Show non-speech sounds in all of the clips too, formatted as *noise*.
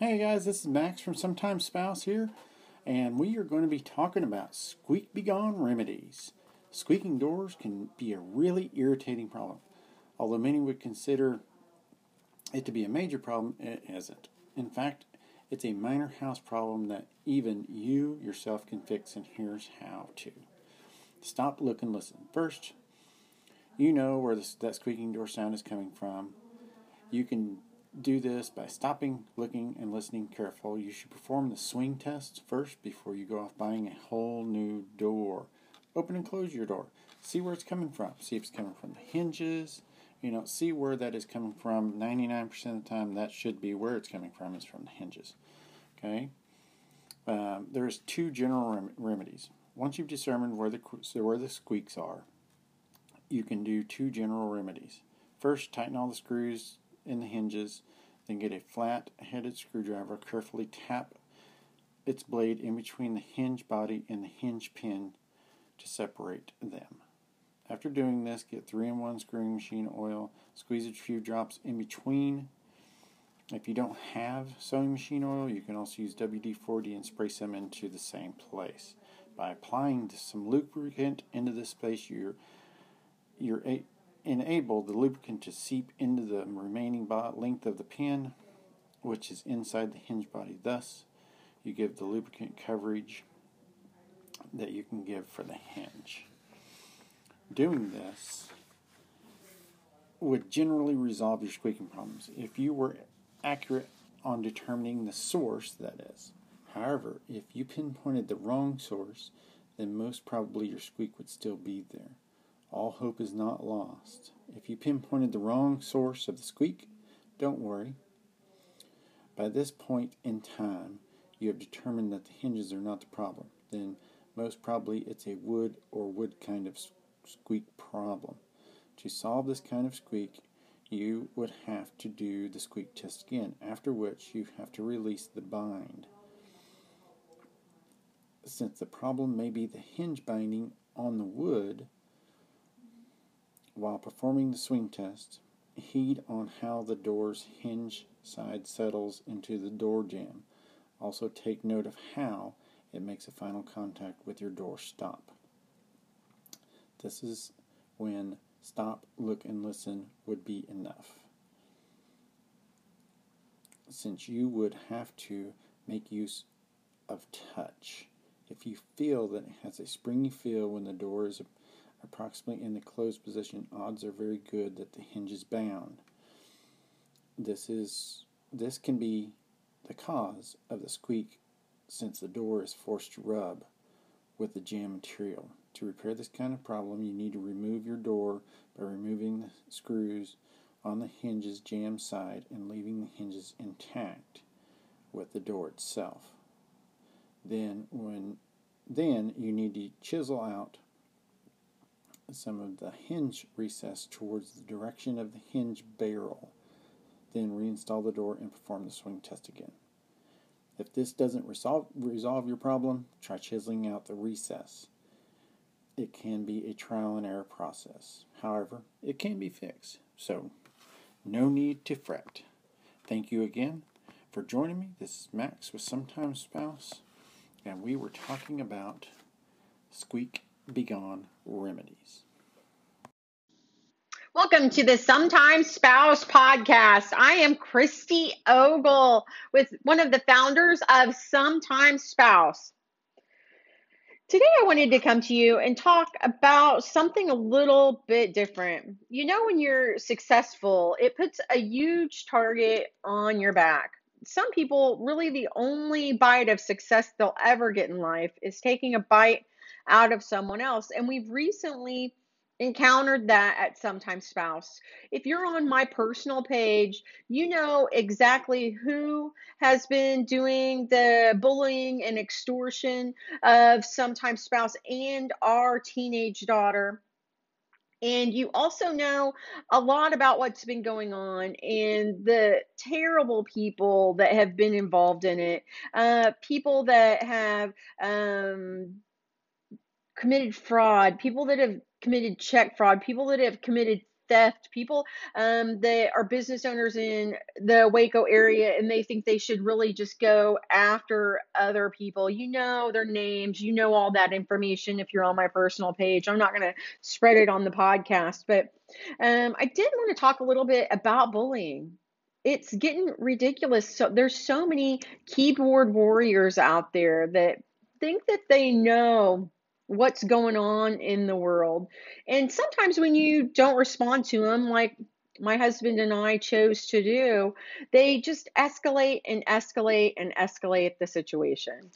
Hey guys, this is Max from Sometimes Spouse here, and we are going to be talking about squeak begone remedies. Squeaking doors can be a really irritating problem. Although many would consider it to be a major problem, it isn't. In fact, it's a minor house problem that even you yourself can fix, and here's how to. Stop, look, and listen. First, you know where that squeaking door sound is coming from. You can do this by stopping, looking, and listening careful. You should perform the swing test first before you go off buying a whole new door. Open and close your door. See where it's coming from. See if it's coming from the hinges. You know, see where that is coming from. 99% of the time, that should be where it's coming from, is from the hinges. Okay? Um, there's two general rem- remedies. Once you've determined where the, where the squeaks are, you can do two general remedies. First, tighten all the screws in the hinges, then get a flat headed screwdriver, carefully tap its blade in between the hinge body and the hinge pin to separate them. After doing this, get 3 in 1 screwing machine oil, squeeze a few drops in between. If you don't have sewing machine oil, you can also use WD 40 and spray some into the same place. By applying some lubricant into this space, you're, you're enable the lubricant to seep into the remaining length of the pin, which is inside the hinge body. Thus, you give the lubricant coverage that you can give for the hinge. Doing this would generally resolve your squeaking problems if you were accurate on determining the source, that is. However, if you pinpointed the wrong source, then most probably your squeak would still be there all hope is not lost. If you pinpointed the wrong source of the squeak, don't worry. By this point in time, you have determined that the hinges are not the problem. Then, most probably, it's a wood or wood kind of squeak problem. To solve this kind of squeak, you would have to do the squeak test again, after which you have to release the bind. Since the problem may be the hinge binding on the wood, while performing the swing test, heed on how the door's hinge side settles into the door jamb. Also take note of how it makes a final contact with your door stop. This is when stop, look, and listen would be enough. Since you would have to make use of touch. If you feel that it has a springy feel when the door is approximately in the closed position, odds are very good that the hinge is bound. This is this can be the cause of the squeak since the door is forced to rub with the jamb material. To repair this kind of problem, you need to remove your door by removing the screws on the hinge's jamb side and leaving the hinges intact with the door itself. Then when then you need to chisel out some of the hinge recess towards the direction of the hinge barrel. Then reinstall the door and perform the swing test again. If this doesn't resolve, resolve your problem, try chiseling out the recess. It can be a trial and error process. However, it can be fixed. So, no need to fret. Thank you again for joining me. This is Max with Sometimes Spouse, and we were talking about squeak begone remedies. Welcome to the Sometimes Spouse podcast. I am Christy Ogle with one of the founders of Sometimes Spouse. Today, I wanted to come to you and talk about something a little bit different. You know, when you're successful, it puts a huge target on your back. Some people, really, the only bite of success they'll ever get in life is taking a bite out of someone else. And we've recently encountered that at sometimes spouse. If you're on my personal page, you know exactly who has been doing the bullying and extortion of sometimes spouse and our teenage daughter. And you also know a lot about what's been going on and the terrible people that have been involved in it. Uh, people that have um, committed fraud, people that have committed check fraud, people that have committed theft, people um, that are business owners in the Waco area and they think they should really just go after other people. You know their names, you know all that information if you're on my personal page. I'm not going to spread it on the podcast, but um, I did want to talk a little bit about bullying it's getting ridiculous. So there's so many keyboard warriors out there that think that they know what's going on in the world. And sometimes when you don't respond to them, like my husband and I chose to do, they just escalate and escalate and escalate the situation.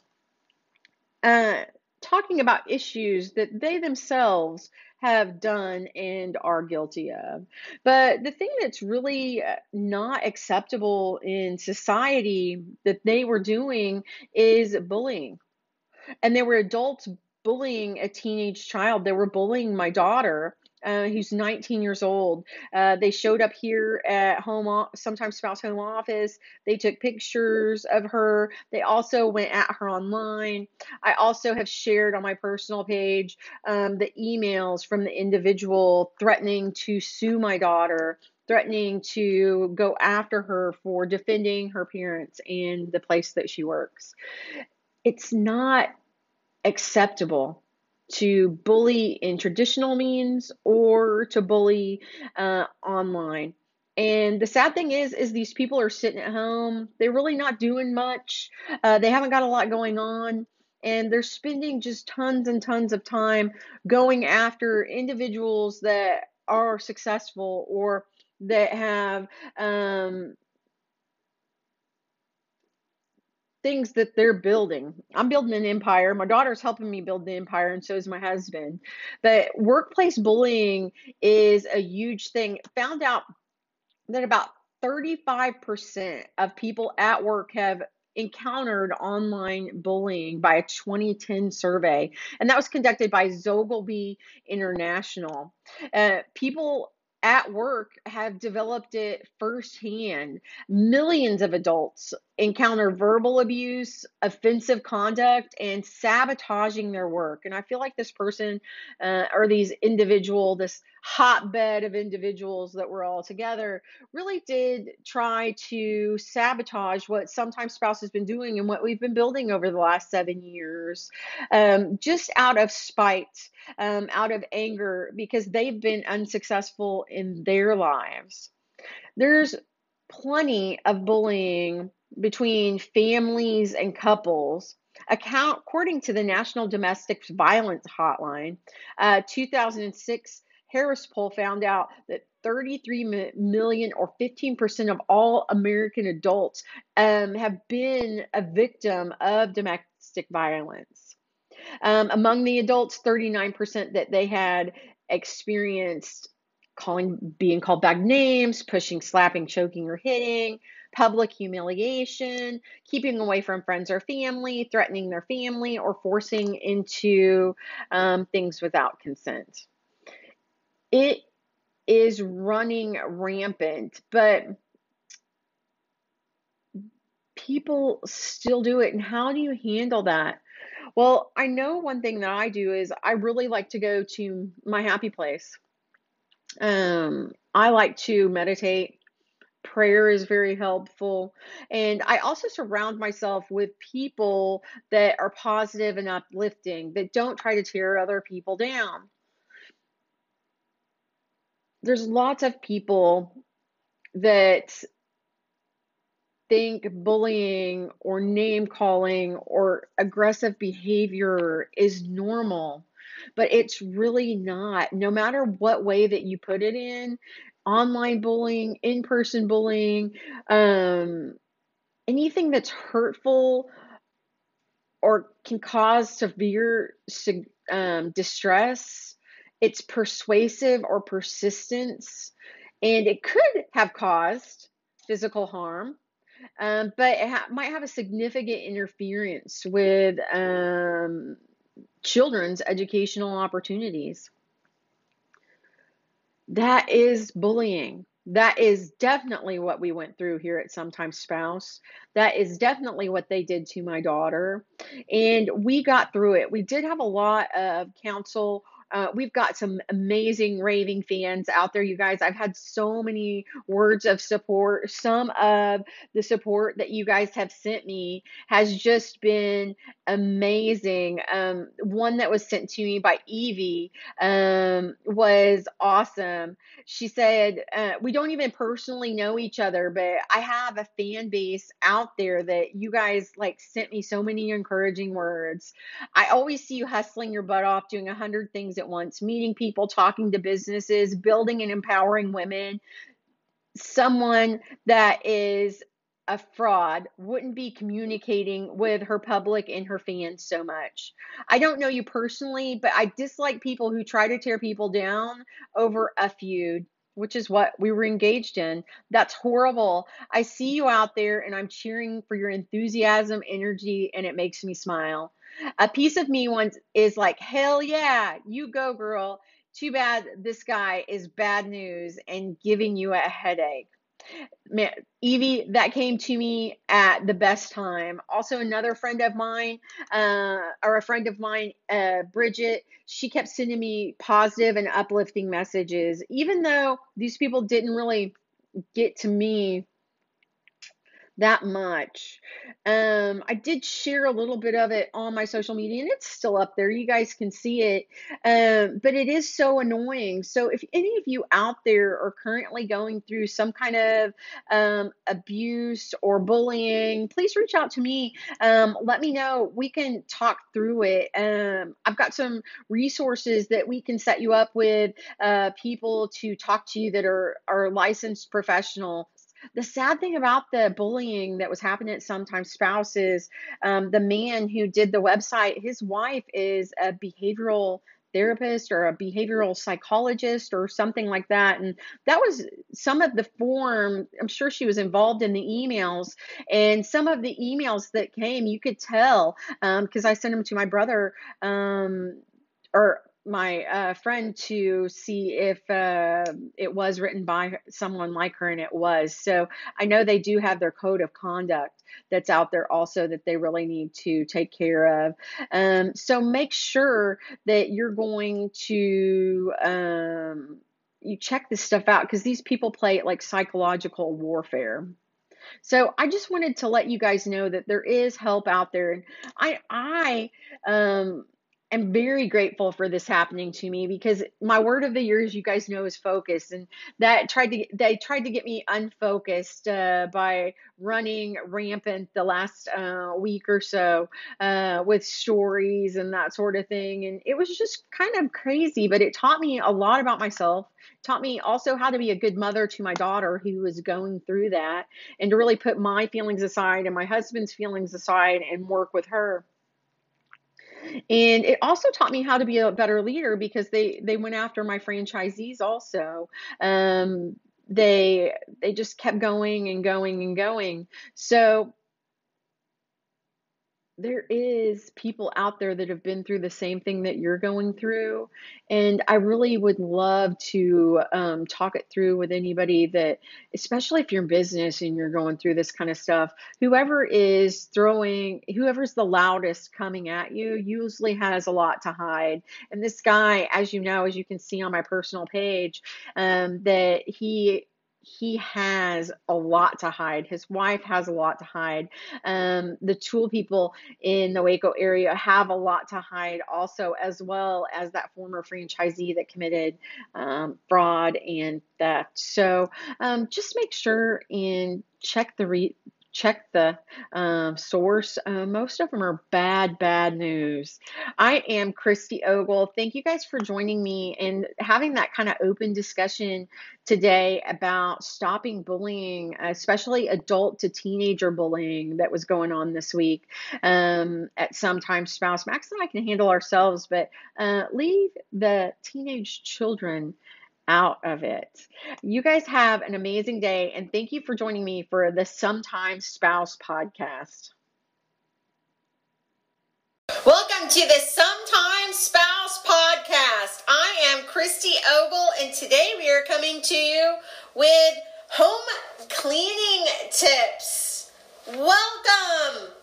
Uh, talking about issues that they themselves have done and are guilty of. But the thing that's really uh, not acceptable in society that they were doing is bullying. And there were adults bullying a teenage child. They were bullying my daughter uh, who's 19 years old. Uh, they showed up here at home, sometimes spouse home office. They took pictures of her. They also went at her online. I also have shared on my personal page um, the emails from the individual threatening to sue my daughter. Threatening to go after her for defending her parents and the place that she works. It's not acceptable to bully in traditional means or to bully uh, online. And the sad thing is, is these people are sitting at home. They're really not doing much. Uh, they haven't got a lot going on, and they're spending just tons and tons of time going after individuals that are successful or that have um, things that they're building. I'm building an empire. My daughter's helping me build the empire, and so is my husband. But workplace bullying is a huge thing. Found out that about 35% of people at work have encountered online bullying by a 2010 survey, and that was conducted by Zogby International. Uh, people at work have developed it firsthand. Millions of adults encounter verbal abuse, offensive conduct, and sabotaging their work. And I feel like this person uh, or these individual, this hotbed of individuals that were all together, really did try to sabotage what sometimes spouse has been doing and what we've been building over the last seven years, um, just out of spite, um, out of anger, because they've been unsuccessful in their lives. There's plenty of bullying between families and couples. Account, according to the National Domestic Violence Hotline, uh, 2006 Harris poll found out that 33 million or 15% of all American adults um, have been a victim of domestic violence. Um, among the adults, 39% that they had experienced calling being called bad names, pushing, slapping, choking, or hitting, public humiliation, keeping away from friends or family, threatening their family, or forcing into um, things without consent. It is running rampant, but people still do it. And how do you handle that? Well, I know one thing that I do is I really like to go to my happy place. Um, I like to meditate. Prayer is very helpful. And I also surround myself with people that are positive and uplifting, that don't try to tear other people down. There's lots of people that think bullying or name calling or aggressive behavior is normal, but it's really not. No matter what way that you put it in, online bullying, in person bullying, um, anything that's hurtful or can cause severe um, distress, it's persuasive or persistence, and it could have caused physical harm. Um, but it ha- might have a significant interference with um, children's educational opportunities. That is bullying. That is definitely what we went through here at Sometimes Spouse. That is definitely what they did to my daughter. And we got through it. We did have a lot of counsel Uh, we've got some amazing raving fans out there, you guys. I've had so many words of support. Some of the support that you guys have sent me has just been amazing. Um, one that was sent to me by Evie um, was awesome. She said, uh, We don't even personally know each other, but I have a fan base out there that you guys like sent me so many encouraging words. I always see you hustling your butt off, doing a hundred things at once, meeting people, talking to businesses, building and empowering women. Someone that is a fraud wouldn't be communicating with her public and her fans so much. I don't know you personally, but I dislike people who try to tear people down over a feud, which is what we were engaged in. That's horrible. I see you out there and I'm cheering for your enthusiasm, energy, and it makes me smile. A piece of me once is like, hell yeah, you go, girl. Too bad this guy is bad news and giving you a headache. Man, Evie, that came to me at the best time. Also, another friend of mine, uh, or a friend of mine, uh, Bridget, she kept sending me positive and uplifting messages, even though these people didn't really get to me that much. Um, I did share a little bit of it on my social media, and it's still up there. You guys can see it, um, but it is so annoying. So, if any of you out there are currently going through some kind of um, abuse or bullying, please reach out to me. Um, let me know. We can talk through it. Um, I've got some resources that we can set you up with uh, people to talk to you that are are licensed professionals the sad thing about the bullying that was happening at sometimes spouses, um, the man who did the website, his wife is a behavioral therapist or a behavioral psychologist or something like that. And that was some of the form. I'm sure she was involved in the emails. And some of the emails that came, you could tell because um, I sent them to my brother um, or my uh, friend to see if uh, it was written by someone like her, and it was. So I know they do have their code of conduct that's out there also that they really need to take care of. Um, so make sure that you're going to. Um, you check this stuff out because these people play like psychological warfare. So I just wanted to let you guys know that there is help out there, and I I um am very grateful for this happening to me because my word of the year, as you guys know, is focus, and that tried to they tried to get me unfocused uh, by running rampant the last uh, week or so uh, with stories and that sort of thing, and it was just kind of crazy. But it taught me a lot about myself. Taught me also how to be a good mother to my daughter who was going through that, and to really put my feelings aside and my husband's feelings aside and work with her and it also taught me how to be a better leader because they they went after my franchisees also. Um, they they just kept going and going and going. So there is people out there that have been through the same thing that you're going through. And i really would love to um, talk it through with anybody that especially if you're in business and you're going through this kind of stuff whoever is throwing whoever's the loudest coming at you usually has a lot to hide. And this guy as you know as you can see on my personal page um, that he he has a lot to hide. His wife has a lot to hide. Um, the tool people in the Waco area have a lot to hide, also, as well as that former franchisee that committed um, fraud and theft. So um, just make sure and check the re- check the um, source. Uh, most of them are bad, bad news. I am Christy Ogle. Thank you guys for joining me and having that kind of open discussion today about stopping bullying, especially adult to teenager bullying that was going on this week um, at sometimes spouse. Max and I can handle ourselves, but uh, leave the teenage children out of it. You guys have an amazing day, and thank you for joining me for the Sometimes Spouse podcast. Welcome to the Sometimes Spouse podcast. I am Christy Ogle, and today we are coming to you with home cleaning tips. Welcome.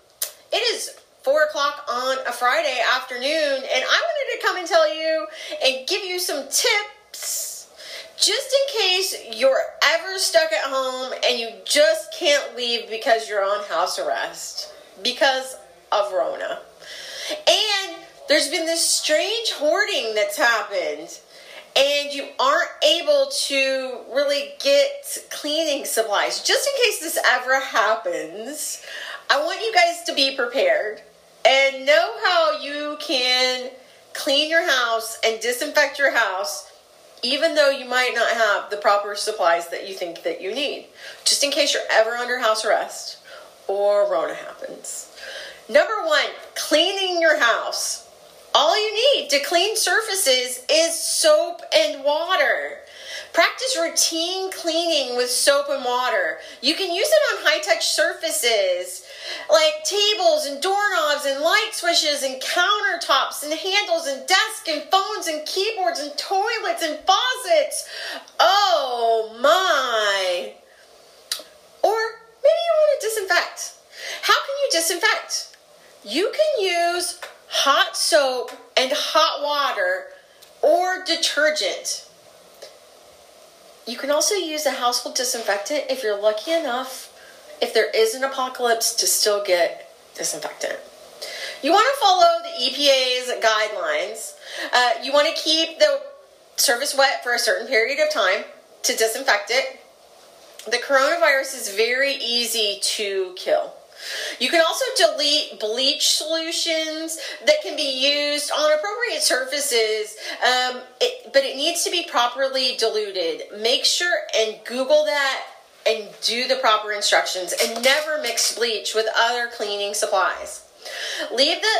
It is four o'clock on a Friday afternoon, and I wanted to come and tell you and give you some tips just in case you're ever stuck at home and you just can't leave because you're on house arrest because of Rona. And there's been this strange hoarding that's happened and you aren't able to really get cleaning supplies. Just in case this ever happens, I want you guys to be prepared and know how you can clean your house and disinfect your house even though you might not have the proper supplies that you think that you need. Just in case you're ever under house arrest or rona happens. Number one cleaning your house. All you need to clean surfaces is soap and water. Practice routine cleaning with soap and water. You can use it on high touch surfaces like tables and doorknobs and light switches and countertops and handles and desks and phones and keyboards and toilets and faucets. Oh my. Or maybe you want to disinfect. How can you disinfect? You can use hot soap and hot water or detergent. You can also use a household disinfectant if you're lucky enough, if there is an apocalypse, to still get disinfectant. You want to follow the EPA's guidelines. Uh, you want to keep the surface wet for a certain period of time to disinfect it. The coronavirus is very easy to kill. You can also delete bleach solutions that can be used on appropriate surfaces, um, it, but it needs to be properly diluted. Make sure and Google that and do the proper instructions and never mix bleach with other cleaning supplies. Leave the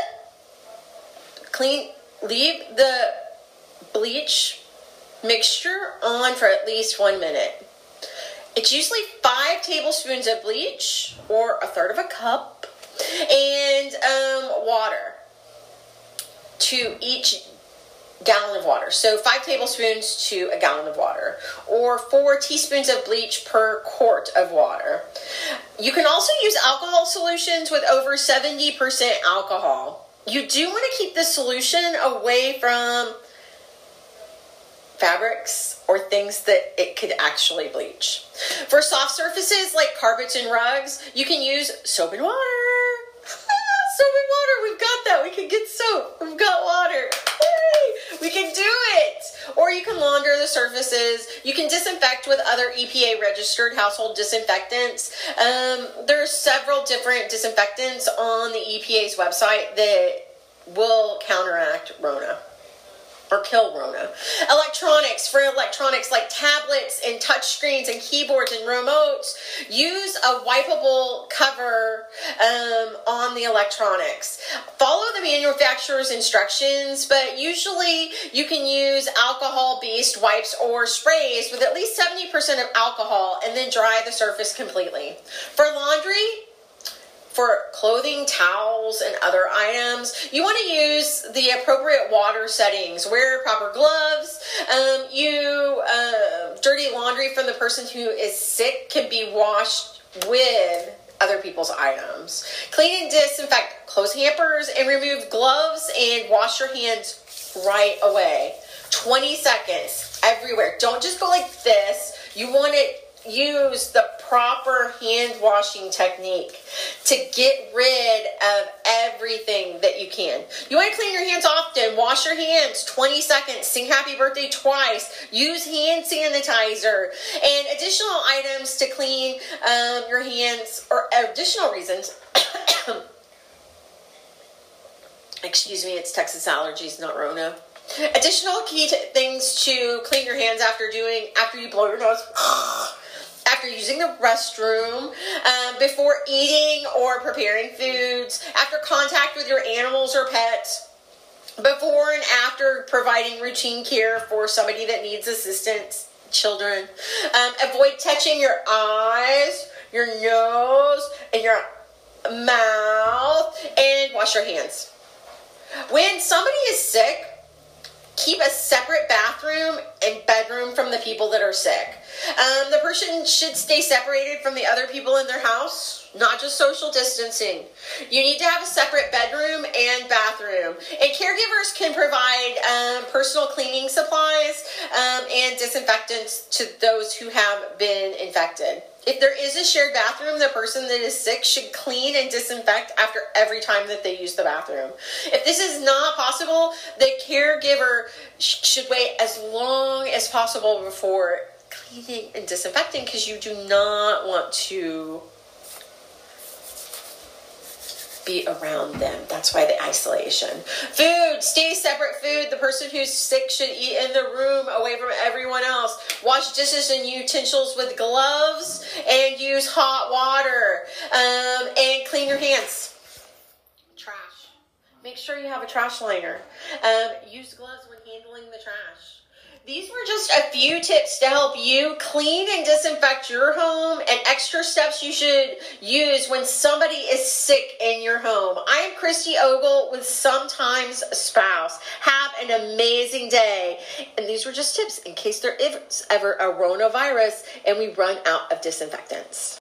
clean leave the bleach mixture on for at least 1 minute. It's usually five tablespoons of bleach or a third of a cup and um, water to each gallon of water. So five tablespoons to a gallon of water, or four teaspoons of bleach per quart of water. You can also use alcohol solutions with over 70% alcohol. You do want to keep the solution away from fabrics or things that it could actually bleach. For soft surfaces like carpets and rugs, you can use soap and water. *laughs* soap and water, we've got that. We can get soap. We've got water. Yay! We can do it. Or you can launder the surfaces. You can disinfect with other EPA registered household disinfectants. Um, there are several different disinfectants on the EPA's website that will counteract Rona or kill Rona. Electronics, for electronics like tablets and touch screens and keyboards and remotes, use a wipeable cover um, on the electronics. Follow the manufacturer's instructions, but usually you can use alcohol based wipes or sprays with at least 70% of alcohol and then dry the surface completely. For laundry, for clothing, towels, and other items, you want to use the appropriate water settings. Wear proper gloves. Um, you uh, dirty laundry from the person who is sick can be washed with other people's items. Clean and disinfect clothes hampers and remove gloves and wash your hands right away. 20 seconds everywhere. Don't just go like this. You want to use the proper hand washing technique to get rid of everything that you can. You want to clean your hands often, wash your hands 20 seconds, sing happy birthday twice, use hand sanitizer, and additional items to clean um, your hands or additional reasons. *coughs* Excuse me, it's Texas allergies, not Rona. Additional key things to clean your hands after doing after you blow your nose *gasps* *laughs* after using the restroom, um, before eating or preparing foods, after contact with your animals or pets, before and after providing routine care for somebody that needs assistance, children. Um, avoid touching your eyes, your nose, and your mouth, and wash your hands. When somebody is sick, keep a separate bathroom and bedroom from the people that are sick. Um, the person should stay separated from the other people in their house, not just social distancing. You need to have a separate bedroom and bathroom. And caregivers can provide um, personal cleaning supplies um, and disinfectants to those who have been infected. If there is a shared bathroom, the person that is sick should clean and disinfect after every time that they use the bathroom. If this is not possible, the caregiver sh- should wait as long as possible before cleaning and disinfecting because you do not want to be around them. That's why the isolation. Food, stay separate food. The person who's sick should eat in the room away from everyone else. Wash dishes and utensils with gloves and use hot water. Um, and clean your hands. Trash. Make sure you have a trash liner. Um, use gloves when handling the trash. These were just a few tips to help you clean and disinfect your home and extra steps you should use when somebody is sick in your home. I am Christy Ogle with Sometimes Spouse. Have an amazing day. And these were just tips in case there is ever a coronavirus and we run out of disinfectants.